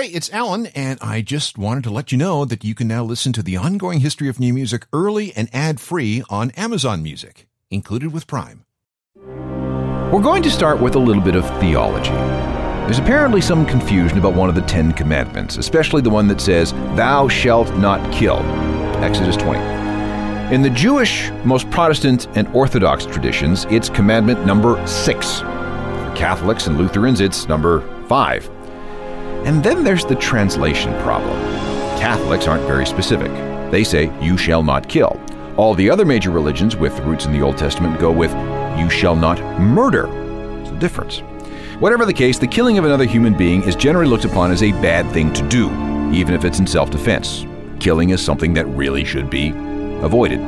Hey, it's Alan, and I just wanted to let you know that you can now listen to the ongoing history of new music early and ad free on Amazon Music, included with Prime. We're going to start with a little bit of theology. There's apparently some confusion about one of the Ten Commandments, especially the one that says, Thou shalt not kill. Exodus 20. In the Jewish, most Protestant, and Orthodox traditions, it's commandment number six. For Catholics and Lutherans, it's number five. And then there's the translation problem. Catholics aren't very specific. They say, You shall not kill. All the other major religions with roots in the Old Testament go with, You shall not murder. It's difference. Whatever the case, the killing of another human being is generally looked upon as a bad thing to do, even if it's in self defense. Killing is something that really should be avoided.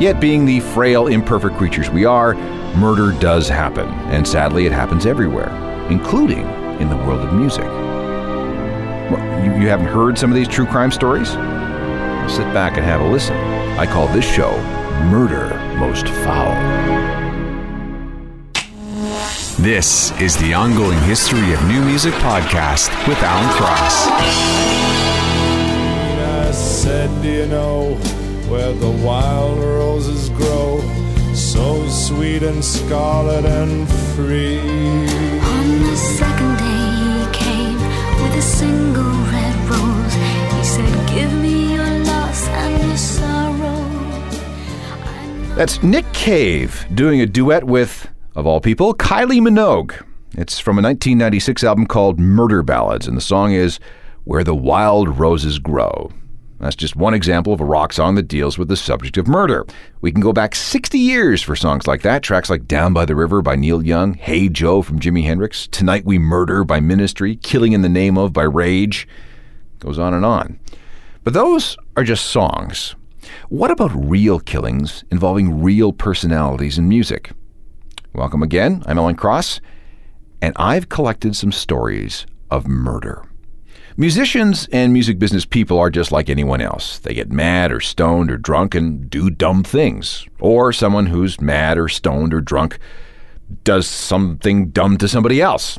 Yet, being the frail, imperfect creatures we are, murder does happen, and sadly, it happens everywhere, including in the world of music. What, you, you haven't heard some of these true crime stories? Sit back and have a listen. I call this show Murder Most Foul. This is the ongoing history of new music podcast with Alan Cross. I said, Do you know where the wild roses grow? So sweet and scarlet and free. On the second day he came with a single That's Nick Cave doing a duet with, of all people, Kylie Minogue. It's from a 1996 album called Murder Ballads, and the song is Where the Wild Roses Grow. That's just one example of a rock song that deals with the subject of murder. We can go back 60 years for songs like that. Tracks like Down by the River by Neil Young, Hey Joe from Jimi Hendrix, Tonight We Murder by Ministry, Killing in the Name of by Rage. Goes on and on. But those are just songs. What about real killings involving real personalities in music? Welcome again. I'm Alan Cross, and I've collected some stories of murder. Musicians and music business people are just like anyone else. They get mad or stoned or drunk and do dumb things. Or someone who's mad or stoned or drunk does something dumb to somebody else.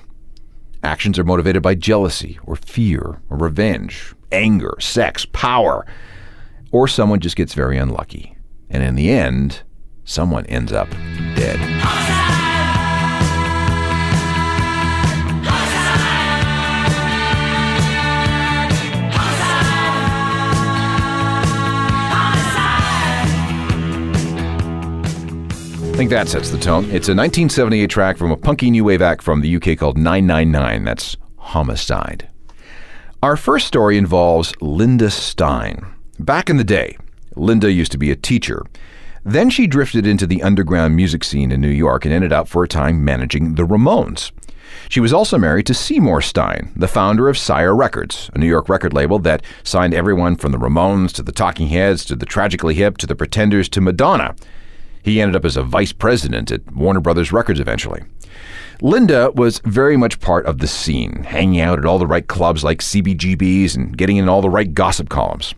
Actions are motivated by jealousy or fear or revenge, anger, sex, power. Or someone just gets very unlucky. And in the end, someone ends up dead. I think that sets the tone. It's a 1978 track from a punky new wave act from the UK called 999. That's Homicide. Our first story involves Linda Stein. Back in the day, Linda used to be a teacher. Then she drifted into the underground music scene in New York and ended up for a time managing the Ramones. She was also married to Seymour Stein, the founder of Sire Records, a New York record label that signed everyone from the Ramones to the Talking Heads to the Tragically Hip to the Pretenders to Madonna. He ended up as a vice president at Warner Brothers Records eventually. Linda was very much part of the scene, hanging out at all the right clubs like CBGB's and getting in all the right gossip columns.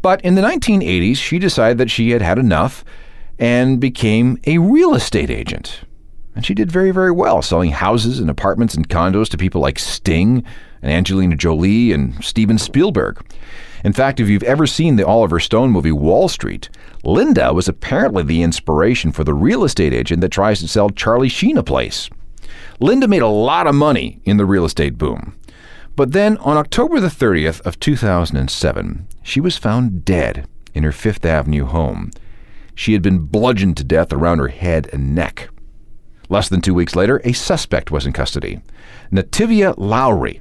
But in the 1980s, she decided that she had had enough and became a real estate agent. And she did very, very well, selling houses and apartments and condos to people like Sting and Angelina Jolie and Steven Spielberg. In fact, if you've ever seen the Oliver Stone movie Wall Street, Linda was apparently the inspiration for the real estate agent that tries to sell Charlie Sheen a place. Linda made a lot of money in the real estate boom. But then on October the 30th of 2007, she was found dead in her Fifth Avenue home. She had been bludgeoned to death around her head and neck. Less than two weeks later, a suspect was in custody. Natavia Lowery,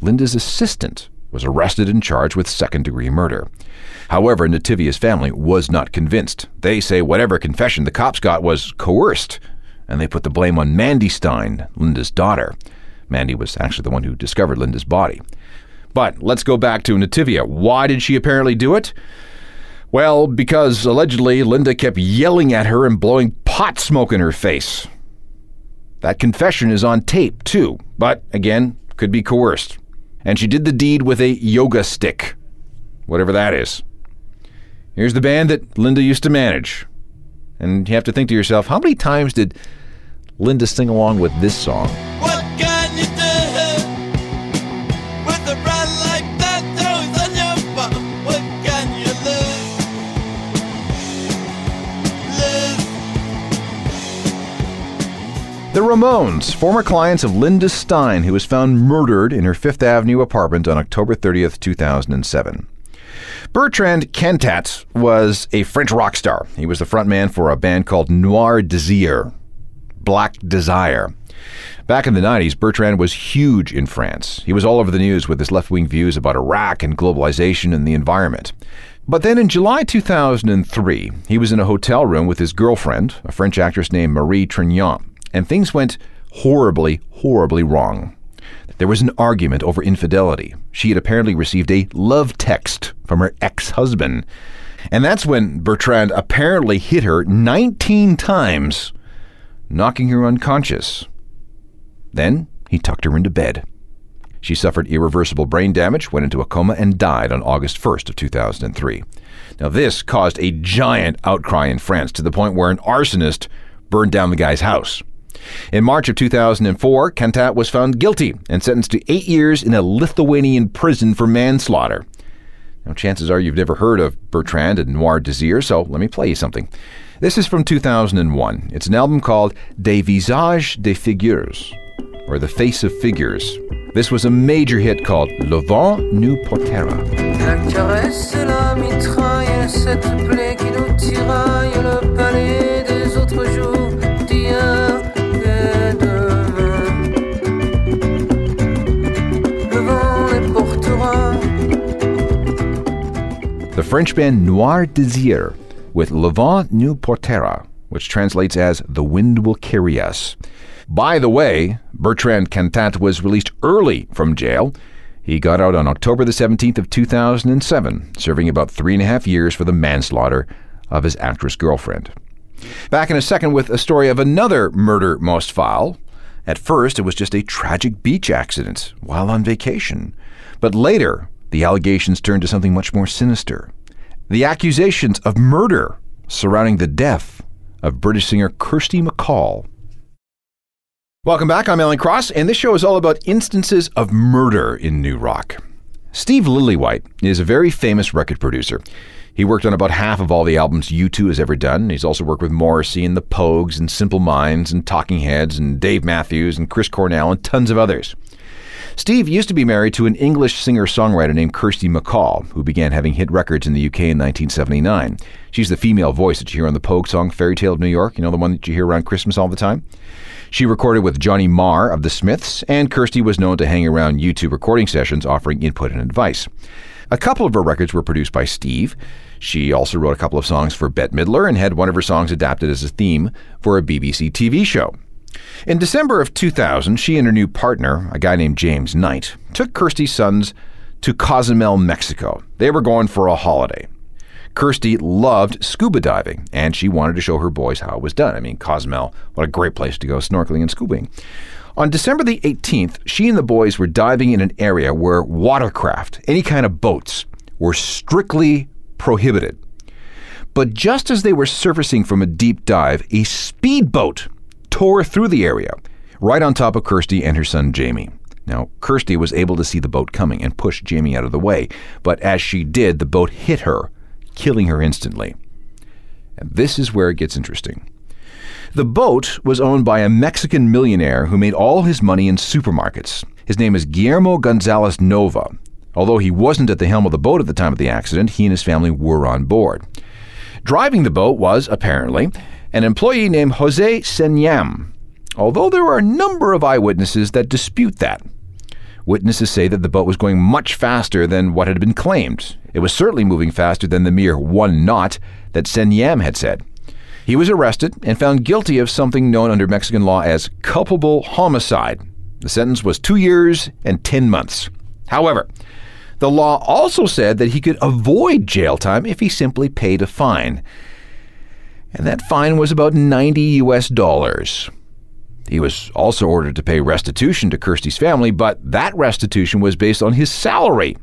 Linda's assistant, was arrested and charged with second degree murder. However, Natavia's family was not convinced. They say whatever confession the cops got was coerced, and they put the blame on Mandy Stein, Linda's daughter. Mandy was actually the one who discovered Linda's body. But let's go back to Natavia. Why did she apparently do it? Well, because allegedly Linda kept yelling at her and blowing pot smoke in her face. That confession is on tape, too, but again, could be coerced. And she did the deed with a yoga stick, whatever that is. Here's the band that Linda used to manage. And you have to think to yourself, how many times did Linda sing along with this song? Ramones, former clients of Linda Stein, who was found murdered in her Fifth Avenue apartment on October 30th, 2007. Bertrand Cantat was a French rock star. He was the frontman for a band called Noir Désir, Black Desire. Back in the 90s, Bertrand was huge in France. He was all over the news with his left wing views about Iraq and globalization and the environment. But then in July 2003, he was in a hotel room with his girlfriend, a French actress named Marie Trintignant, and things went horribly, horribly wrong. There was an argument over infidelity. She had apparently received a love text from her ex husband. And that's when Bertrand apparently hit her 19 times, knocking her unconscious. Then he tucked her into bed. She suffered irreversible brain damage, went into a coma, and died on August 1st of 2003. Now, this caused a giant outcry in France to the point where an arsonist burned down the guy's house. In March of 2004, Cantat was found guilty and sentenced to eight years in a Lithuanian prison for manslaughter. Now, chances are you've never heard of Bertrand and Noir Désir, so let me play you something. This is from 2001. It's an album called Des Visages des Figures, or The Face of Figures. This was a major hit called Le Vent nous portera. French band Noir Désir with Le Vent nous portera, which translates as The Wind Will Carry Us. By the way, Bertrand Cantat was released early from jail. He got out on October the 17th of 2007, serving about three and a half years for the manslaughter of his actress girlfriend. Back in a second with a story of another murder most foul. At first, it was just a tragic beach accident while on vacation. But later, the allegations turned to something much more sinister. The accusations of murder surrounding the death of British singer Kirsty MacColl. Welcome back. I'm Alan Cross, and this show is all about instances of murder in New Rock. Steve Lillywhite is a very famous record producer. He worked on about half of all the albums U2 has ever done. He's also worked with Morrissey and the Pogues and Simple Minds and Talking Heads and Dave Matthews and Chris Cornell and tons of others. Steve used to be married to an English singer songwriter named Kirsty MacColl, who began having hit records in the UK in 1979. She's the female voice that you hear on the Pogue song Fairy Tale of New York, you know, the one that you hear around Christmas all the time. She recorded with Johnny Marr of the Smiths, and Kirsty was known to hang around U2 recording sessions offering input and advice. A couple of her records were produced by Steve. She also wrote a couple of songs for Bette Midler and had one of her songs adapted as a theme for a BBC TV show. In December of 2000, she and her new partner, a guy named James Knight, took Kirsty's sons to Cozumel, Mexico. They were going for a holiday. Kirsty loved scuba diving, and she wanted to show her boys how it was done. I mean, Cozumel, what a great place to go snorkeling and scubaing. On December the 18th, she and the boys were diving in an area where watercraft, any kind of boats, were strictly prohibited. But just as they were surfacing from a deep dive, a speedboat tore through the area, right on top of Kirsty and her son Jamie. Now, Kirsty was able to see the boat coming and push Jamie out of the way, but as she did, the boat hit her, killing her instantly. And this is where it gets interesting. The boat was owned by a Mexican millionaire who made all his money in supermarkets. His name is Guillermo Gonzalez Nova. Although he wasn't at the helm of the boat at the time of the accident, he and his family were on board. Driving the boat was, apparently, an employee named Jose Senyam, although there are a number of eyewitnesses that dispute that. Witnesses say that the boat was going much faster than what had been claimed. It was certainly moving faster than the mere one knot that Senyam had said. He was arrested and found guilty of something known under Mexican law as culpable homicide. The sentence was two years and 10 months. However, the law also said that he could avoid jail time if he simply paid a fine. And that fine was about 90 US dollars. He was also ordered to pay restitution to Kirsty's family, but that restitution was based on his salary.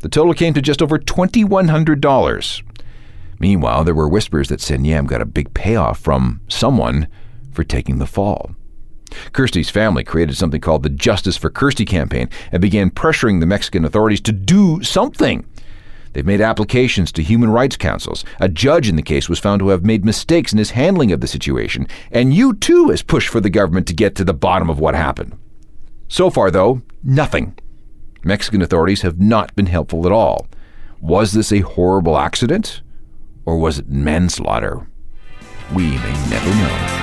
The total came to just over $2,100. Meanwhile, there were whispers that Senyam got a big payoff from someone for taking the fall. Kirsty's family created something called the Justice for Kirsty campaign and began pressuring the Mexican authorities to do something. They've made applications to human rights councils. A judge in the case was found to have made mistakes in his handling of the situation. And U2 has pushed for the government to get to the bottom of what happened. So far, though, nothing. Mexican authorities have not been helpful at all. Was this a horrible accident? Or was it manslaughter? We may never know.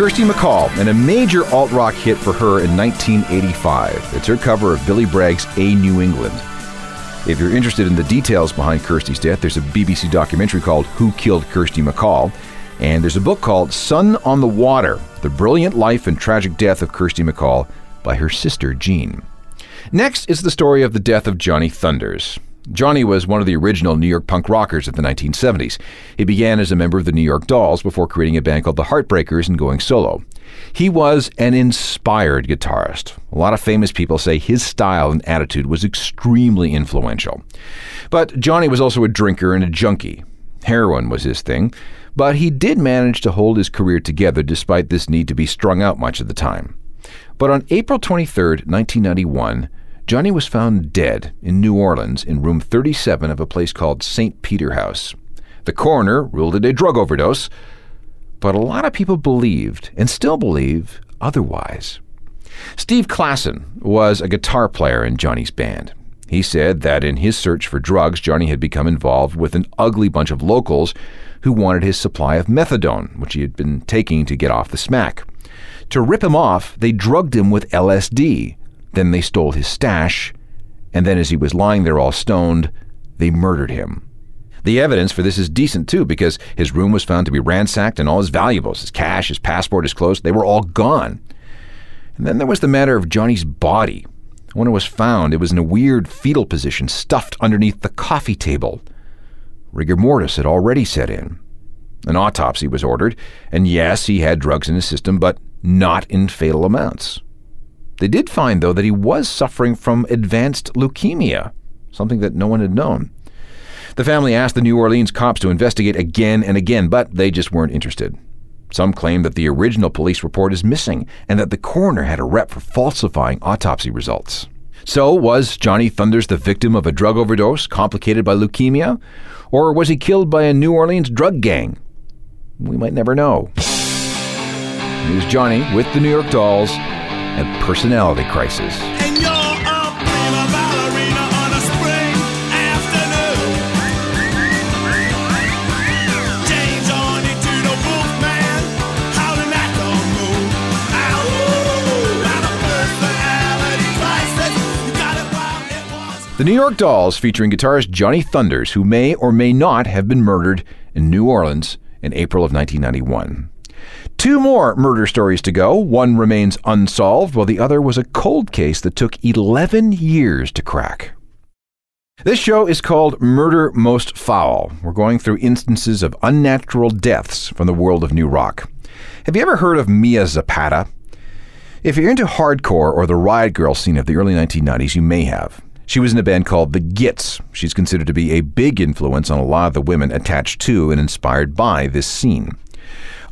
Kirsty MacColl, and a major alt rock hit for her in 1985. It's her cover of Billy Bragg's A New England. If you're interested in the details behind Kirsty's death, there's a BBC documentary called Who Killed Kirsty MacColl, and there's a book called Sun on the Water The Brilliant Life and Tragic Death of Kirsty MacColl by her sister Jean. Next is the story of the death of Johnny Thunders. Johnny was one of the original New York punk rockers of the 1970s. He began as a member of the New York Dolls before creating a band called the Heartbreakers and going solo. He was an inspired guitarist. A lot of famous people say his style and attitude was extremely influential. But Johnny was also a drinker and a junkie. Heroin was his thing, but he did manage to hold his career together despite this need to be strung out much of the time. But on April 23, 1991, Johnny was found dead in New Orleans in room 37 of a place called St. Peter House. The coroner ruled it a drug overdose, but a lot of people believed, and still believe, otherwise. Steve Klasson was a guitar player in Johnny's band. He said that in his search for drugs, Johnny had become involved with an ugly bunch of locals who wanted his supply of methadone, which he had been taking to get off the smack. To rip him off, they drugged him with LSD. Then they stole his stash, and then as he was lying there all stoned, they murdered him. The evidence for this is decent too, because his room was found to be ransacked and all his valuables, his cash, his passport, his clothes, they were all gone. And then there was the matter of Johnny's body. When it was found, it was in a weird fetal position, stuffed underneath the coffee table. Rigor mortis had already set in. An autopsy was ordered, and yes, he had drugs in his system, but not in fatal amounts. They did find, though, that he was suffering from advanced leukemia, something that no one had known. The family asked the New Orleans cops to investigate again and again, but they just weren't interested. Some claim that the original police report is missing and that the coroner had a rep for falsifying autopsy results. So, was Johnny Thunders the victim of a drug overdose complicated by leukemia? Or was he killed by a New Orleans drug gang? We might never know. Here's Johnny with the New York Dolls and Personality Crisis. And you're a prima ballerina on a spring afternoon. Change on into the wolf man, howling at the moon. Ow, got a personality crisis. You got it while it was. The New York Dolls featuring guitarist Johnny Thunders, who may or may not have been murdered in New Orleans in April of 1991. Two more murder stories to go. One remains unsolved, while the other was a cold case that took 11 years to crack. This show is called Murder Most Foul. We're going through instances of unnatural deaths from the world of new rock. Have you ever heard of Mia Zapata? If you're into hardcore or the riot girl scene of the early 1990s, you may have. She was in a band called The Gits. She's considered to be a big influence on a lot of the women attached to and inspired by this scene.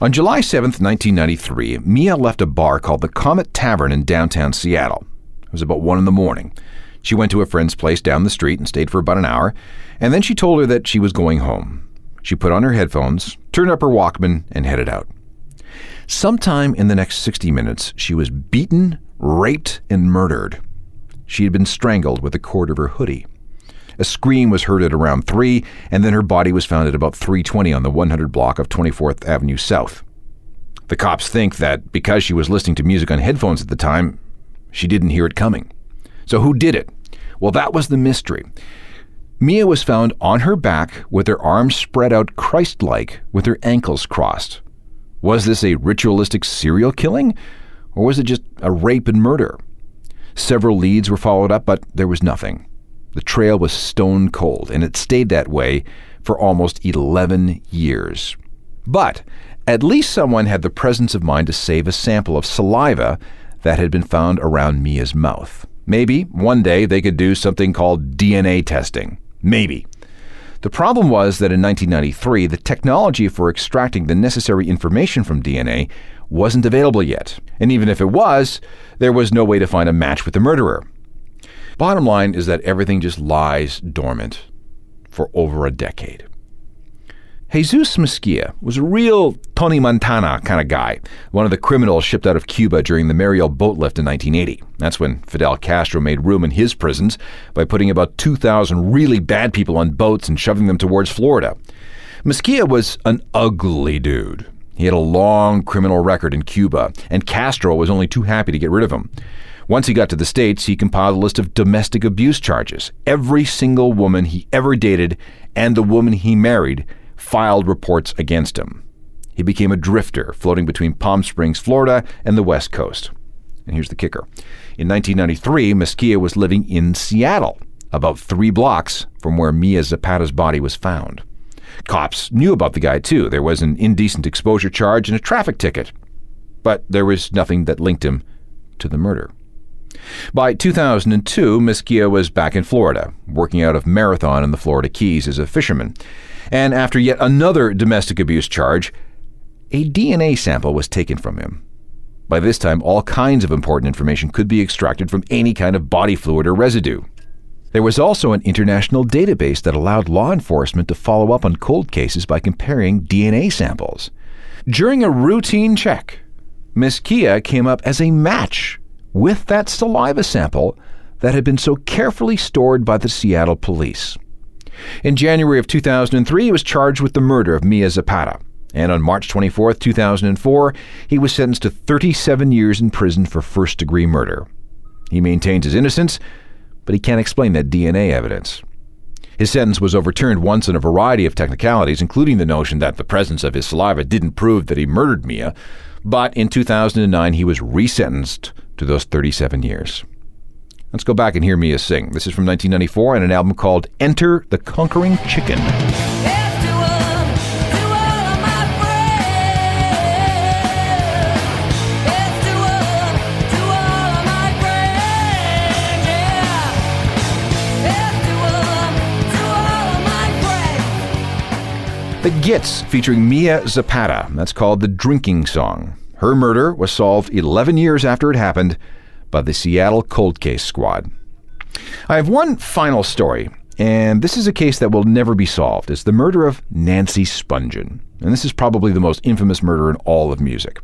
On July 7th, 1993, Mia left a bar called the Comet Tavern in downtown Seattle. It was about 1 in the morning. She went to a friend's place down the street and stayed for about an hour, and then she told her that she was going home. She put on her headphones, turned up her Walkman, and headed out. Sometime in the next 60 minutes, she was beaten, raped, and murdered. She had been strangled with a cord of her hoodie. A scream was heard at around 3, and then her body was found at about 320 on the 100 block of 24th Avenue South. The cops think that because she was listening to music on headphones at the time, she didn't hear it coming. So who did it? Well, that was the mystery. Mia was found on her back with her arms spread out Christ like with her ankles crossed. Was this a ritualistic serial killing? Or was it just a rape and murder? Several leads were followed up, but there was nothing. The trail was stone cold, and it stayed that way for almost 11 years. But at least someone had the presence of mind to save a sample of saliva that had been found around Mia's mouth. Maybe one day they could do something called DNA testing. Maybe. The problem was that in 1993, the technology for extracting the necessary information from DNA wasn't available yet. And even if it was, there was no way to find a match with the murderer. Bottom line is that everything just lies dormant for over a decade. Jesus Mezquia was a real Tony Montana kind of guy, one of the criminals shipped out of Cuba during the Mariel boat lift in 1980. That's when Fidel Castro made room in his prisons by putting about 2,000 really bad people on boats and shoving them towards Florida. Mezquia was an ugly dude. He had a long criminal record in Cuba, and Castro was only too happy to get rid of him. Once he got to the States, he compiled a list of domestic abuse charges. Every single woman he ever dated and the woman he married filed reports against him. He became a drifter, floating between Palm Springs, Florida, and the West Coast. And here's the kicker. In 1993, Mezquia was living in Seattle, about three blocks from where Mia Zapata's body was found. Cops knew about the guy, too. There was an indecent exposure charge and a traffic ticket. But there was nothing that linked him to the murder. By 2002, Mezquia was back in Florida, working out of Marathon in the Florida Keys as a fisherman. And after yet another domestic abuse charge, a DNA sample was taken from him. By this time, all kinds of important information could be extracted from any kind of body fluid or residue. There was also an international database that allowed law enforcement to follow up on cold cases by comparing DNA samples. During a routine check, Mezquia came up as a match with that saliva sample that had been so carefully stored by the Seattle police. In January of 2003, he was charged with the murder of Mia Zapata. And on March 24, 2004, he was sentenced to 37 years in prison for first degree murder. He maintains his innocence, but he can't explain that DNA evidence. His sentence was overturned once on a variety of technicalities, including the notion that the presence of his saliva didn't prove that he murdered Mia. But in 2009, he was resentenced to those 37 years. Let's go back and hear Mia sing. This is from 1994 and an album called Enter the Conquering Chicken. The Gits featuring Mia Zapata. That's called The Drinking Song. Her murder was solved 11 years after it happened by the Seattle Cold Case Squad. I have one final story, and this is a case that will never be solved. It's the murder of Nancy Spungen. And this is probably the most infamous murder in all of music.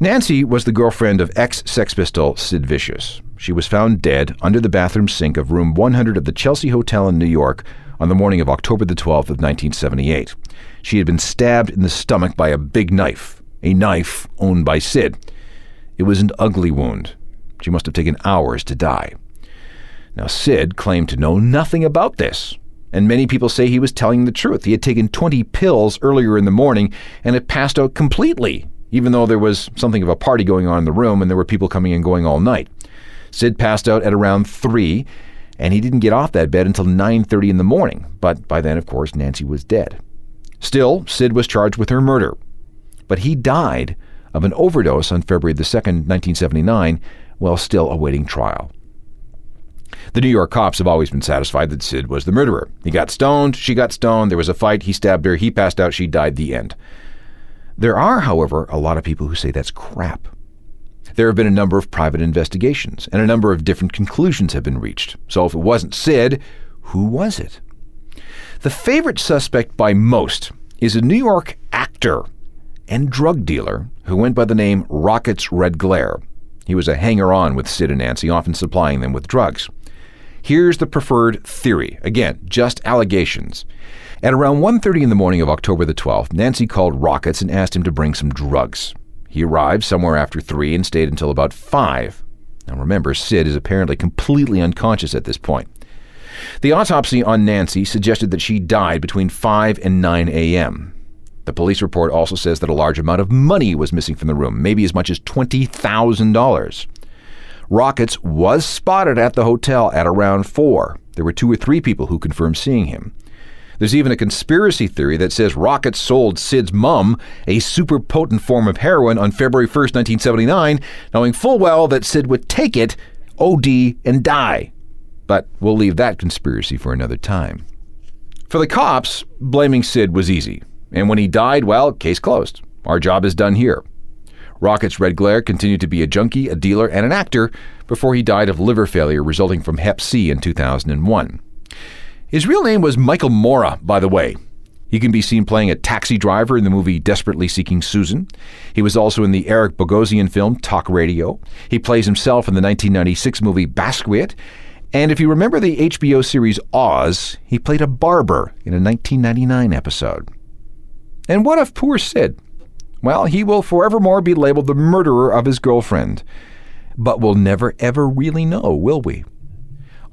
Nancy was the girlfriend of ex Sex Pistol Sid Vicious. She was found dead under the bathroom sink of room 100 of the Chelsea Hotel in New York on the morning of October the 12th of 1978. She had been stabbed in the stomach by a big knife, a knife owned by Sid. It was an ugly wound. She must have taken hours to die. Now, Sid claimed to know nothing about this, and many people say he was telling the truth. He had taken 20 pills earlier in the morning and had passed out completely, even though there was something of a party going on in the room and there were people coming and going all night. Sid passed out at around 3, and he didn't get off that bed until 9:30 in the morning, but by then, of course, Nancy was dead. Still, Sid was charged with her murder, but he died of an overdose on February the 2nd, 1979, while still awaiting trial. The New York cops have always been satisfied that Sid was the murderer. He got stoned, she got stoned, there was a fight, he stabbed her, he passed out, she died, the end. There are, however, a lot of people who say that's crap. There have been a number of private investigations, and a number of different conclusions have been reached. So if it wasn't Sid, who was it? The favorite suspect by most is a New York actor and drug dealer who went by the name Rockets Red Glare. He was a hanger on with Sid and Nancy, often supplying them with drugs. Here's the preferred theory. Again, just allegations. At around 1:30 in the morning of October the 12th, Nancy called Rockets and asked him to bring some drugs. He arrived somewhere after 3 and stayed until about 5. Now remember, Sid is apparently completely unconscious at this point. The autopsy on Nancy suggested that she died between 5 and 9 a.m. The police report also says that a large amount of money was missing from the room, maybe as much as $20,000. Rockets was spotted at the hotel at around 4. There were two or three people who confirmed seeing him. There's even a conspiracy theory that says Rockets sold Sid's mum a super potent form of heroin on February 1st, 1979, knowing full well that Sid would take it, OD, and die. But we'll leave that conspiracy for another time. For the cops, blaming Sid was easy. And when he died, well, case closed. Our job is done here. Rocket's Red Glare continued to be a junkie, a dealer, and an actor before he died of liver failure resulting from Hep C in 2001. His real name was Michael Morra, by the way. He can be seen playing a taxi driver in the movie Desperately Seeking Susan. He was also in the Eric Bogosian film Talk Radio. He plays himself in the 1996 movie Basquiat. And if you remember the HBO series Oz, he played a barber in a 1999 episode. And what of poor Sid? Well, he will forevermore be labeled the murderer of his girlfriend. But we'll never ever really know, will we?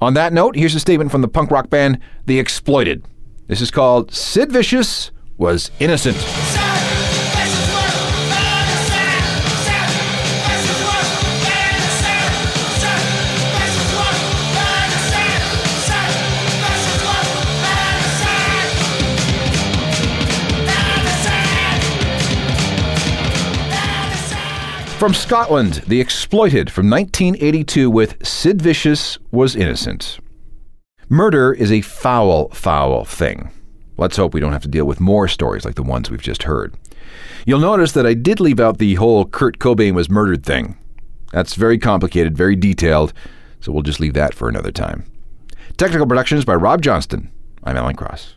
On that note, here's a statement from the punk rock band The Exploited. This is called Sid Vicious Was Innocent. From Scotland, The Exploited from 1982 with Sid Vicious Was Innocent. Murder is a foul, foul thing. Let's hope we don't have to deal with more stories like the ones we've just heard. You'll notice that I did leave out the whole Kurt Cobain was murdered thing. That's very complicated, very detailed, so we'll just leave that for another time. Technical productions by Rob Johnston. I'm Alan Cross.